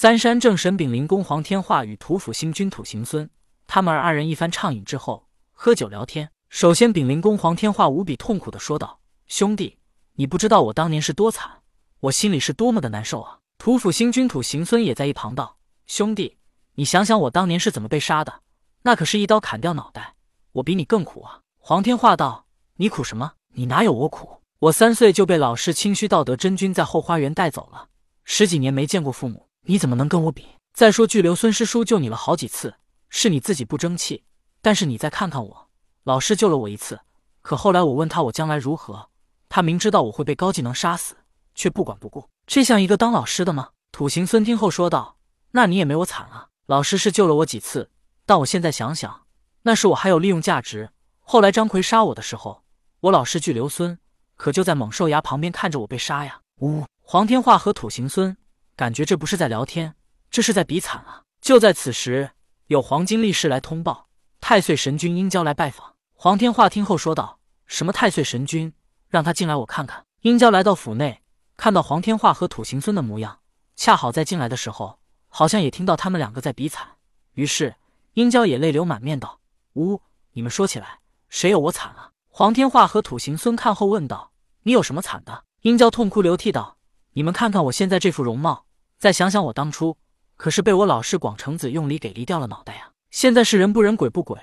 三山正神炳灵公黄天化与土府星君土行孙，他们二人一番畅饮之后，喝酒聊天。首先，炳灵公黄天化无比痛苦的说道：“兄弟，你不知道我当年是多惨，我心里是多么的难受啊！”土府星君土行孙也在一旁道：“兄弟，你想想我当年是怎么被杀的，那可是一刀砍掉脑袋，我比你更苦啊！”黄天化道：“你苦什么？你哪有我苦？我三岁就被老师清虚道德真君在后花园带走了，十几年没见过父母，你怎么能跟我比？再说巨流孙师叔救你了好几次，是你自己不争气，但是你再看看我。”老师救了我一次，可后来我问他我将来如何，他明知道我会被高技能杀死，却不管不顾，这像一个当老师的吗？土行孙听后说道：“那你也没我惨啊！老师是救了我几次，但我现在想想，那时我还有利用价值。后来张奎杀我的时候，我老师巨留孙可就在猛兽崖旁边看着我被杀呀！”呜，黄天化和土行孙感觉这不是在聊天，这是在比惨啊！就在此时，有黄金力士来通报，太岁神君殷郊来拜访。黄天化听后说道：“什么太岁神君，让他进来，我看看。”殷郊来到府内，看到黄天化和土行孙的模样，恰好在进来的时候，好像也听到他们两个在比惨。于是殷郊也泪流满面道：“呜，你们说起来，谁有我惨啊？”黄天化和土行孙看后问道：“你有什么惨的？”殷郊痛哭流涕道：“你们看看我现在这副容貌，再想想我当初，可是被我老师广成子用力给离掉了脑袋呀！现在是人不人，鬼不鬼。”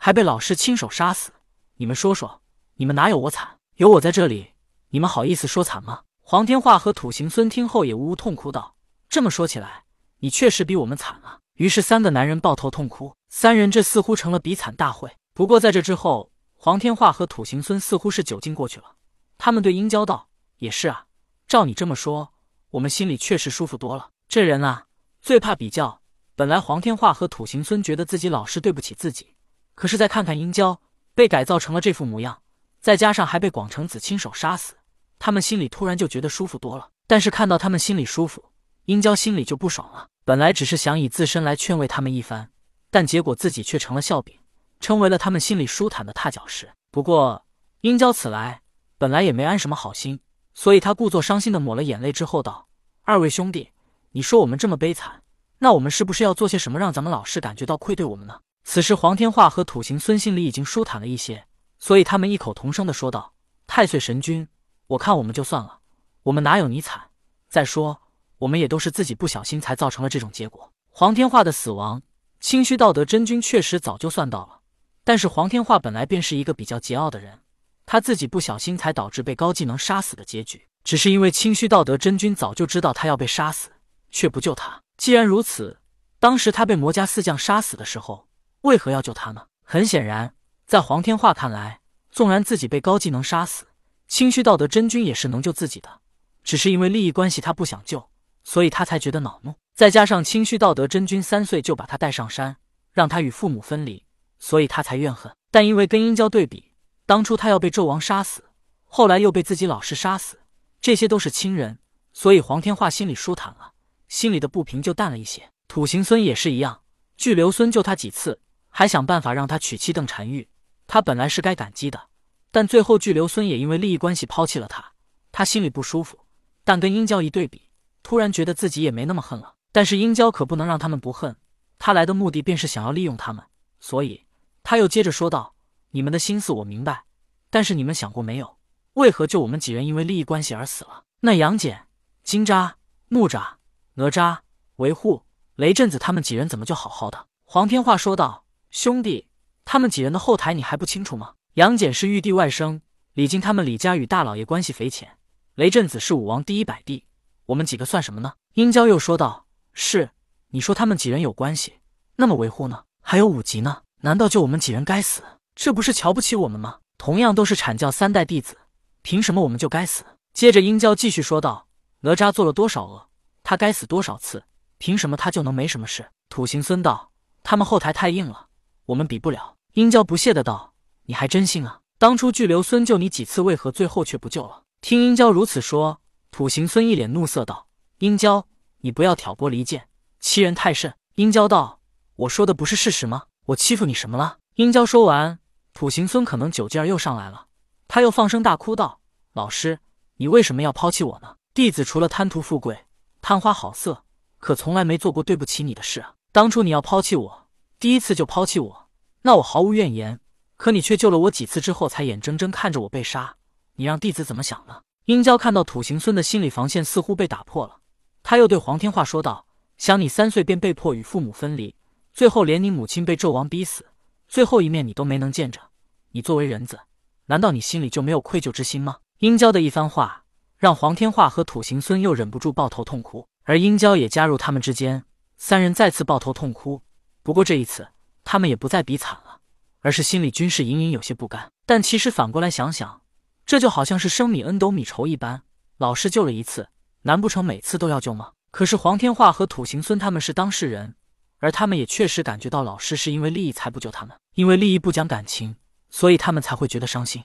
还被老师亲手杀死，你们说说，你们哪有我惨？有我在这里，你们好意思说惨吗？黄天化和土行孙听后也呜呜痛哭道：“这么说起来，你确实比我们惨啊！”于是三个男人抱头痛哭。三人这似乎成了比惨大会。不过在这之后，黄天化和土行孙似乎是酒劲过去了。他们对殷郊道：“也是啊，照你这么说，我们心里确实舒服多了。这人啊，最怕比较。本来黄天化和土行孙觉得自己老是对不起自己。”可是再看看殷郊被改造成了这副模样，再加上还被广成子亲手杀死，他们心里突然就觉得舒服多了。但是看到他们心里舒服，殷郊心里就不爽了。本来只是想以自身来劝慰他们一番，但结果自己却成了笑柄，成为了他们心里舒坦的踏脚石。不过殷郊此来本来也没安什么好心，所以他故作伤心的抹了眼泪之后道：“二位兄弟，你说我们这么悲惨，那我们是不是要做些什么让咱们老师感觉到愧对我们呢？”此时，黄天化和土行孙心里已经舒坦了一些，所以他们异口同声的说道：“太岁神君，我看我们就算了，我们哪有你惨？再说，我们也都是自己不小心才造成了这种结果。”黄天化的死亡，清虚道德真君确实早就算到了，但是黄天化本来便是一个比较桀骜的人，他自己不小心才导致被高技能杀死的结局，只是因为清虚道德真君早就知道他要被杀死，却不救他。既然如此，当时他被魔家四将杀死的时候。为何要救他呢？很显然，在黄天化看来，纵然自己被高技能杀死，清虚道德真君也是能救自己的，只是因为利益关系，他不想救，所以他才觉得恼怒。再加上清虚道德真君三岁就把他带上山，让他与父母分离，所以他才怨恨。但因为跟殷郊对比，当初他要被纣王杀死，后来又被自己老师杀死，这些都是亲人，所以黄天化心里舒坦了，心里的不平就淡了一些。土行孙也是一样，巨留孙救他几次。还想办法让他娶妻邓婵玉，他本来是该感激的，但最后巨留孙也因为利益关系抛弃了他，他心里不舒服。但跟殷郊一对比，突然觉得自己也没那么恨了。但是殷郊可不能让他们不恨，他来的目的便是想要利用他们，所以他又接着说道：“你们的心思我明白，但是你们想过没有，为何就我们几人因为利益关系而死了？那杨戬、金吒、木吒、哪吒、维护、雷震子他们几人怎么就好好的？”黄天化说道。兄弟，他们几人的后台你还不清楚吗？杨戬是玉帝外甥，李靖他们李家与大老爷关系匪浅。雷震子是武王第一百弟，我们几个算什么呢？殷郊又说道：“是，你说他们几人有关系，那么维护呢？还有武吉呢？难道就我们几人该死？这不是瞧不起我们吗？同样都是阐教三代弟子，凭什么我们就该死？”接着殷郊继续说道：“哪吒做了多少恶，他该死多少次？凭什么他就能没什么事？”土行孙道：“他们后台太硬了。”我们比不了。殷郊不屑的道：“你还真信啊？当初巨留孙救你几次，为何最后却不救了？”听殷郊如此说，土行孙一脸怒色道：“殷郊，你不要挑拨离间，欺人太甚。”殷郊道：“我说的不是事实吗？我欺负你什么了？”殷郊说完，土行孙可能酒劲儿又上来了，他又放声大哭道：“老师，你为什么要抛弃我呢？弟子除了贪图富贵、贪花好色，可从来没做过对不起你的事啊！当初你要抛弃我，第一次就抛弃我，那我毫无怨言。可你却救了我几次之后，才眼睁睁看着我被杀，你让弟子怎么想呢？殷郊看到土行孙的心理防线似乎被打破了，他又对黄天化说道：“想你三岁便被迫与父母分离，最后连你母亲被纣王逼死，最后一面你都没能见着。你作为人子，难道你心里就没有愧疚之心吗？”殷郊的一番话，让黄天化和土行孙又忍不住抱头痛哭，而殷郊也加入他们之间，三人再次抱头痛哭。不过这一次，他们也不再比惨了。而是心里均是隐隐有些不甘，但其实反过来想想，这就好像是生米恩斗米仇一般，老师救了一次，难不成每次都要救吗？可是黄天化和土行孙他们是当事人，而他们也确实感觉到老师是因为利益才不救他们，因为利益不讲感情，所以他们才会觉得伤心。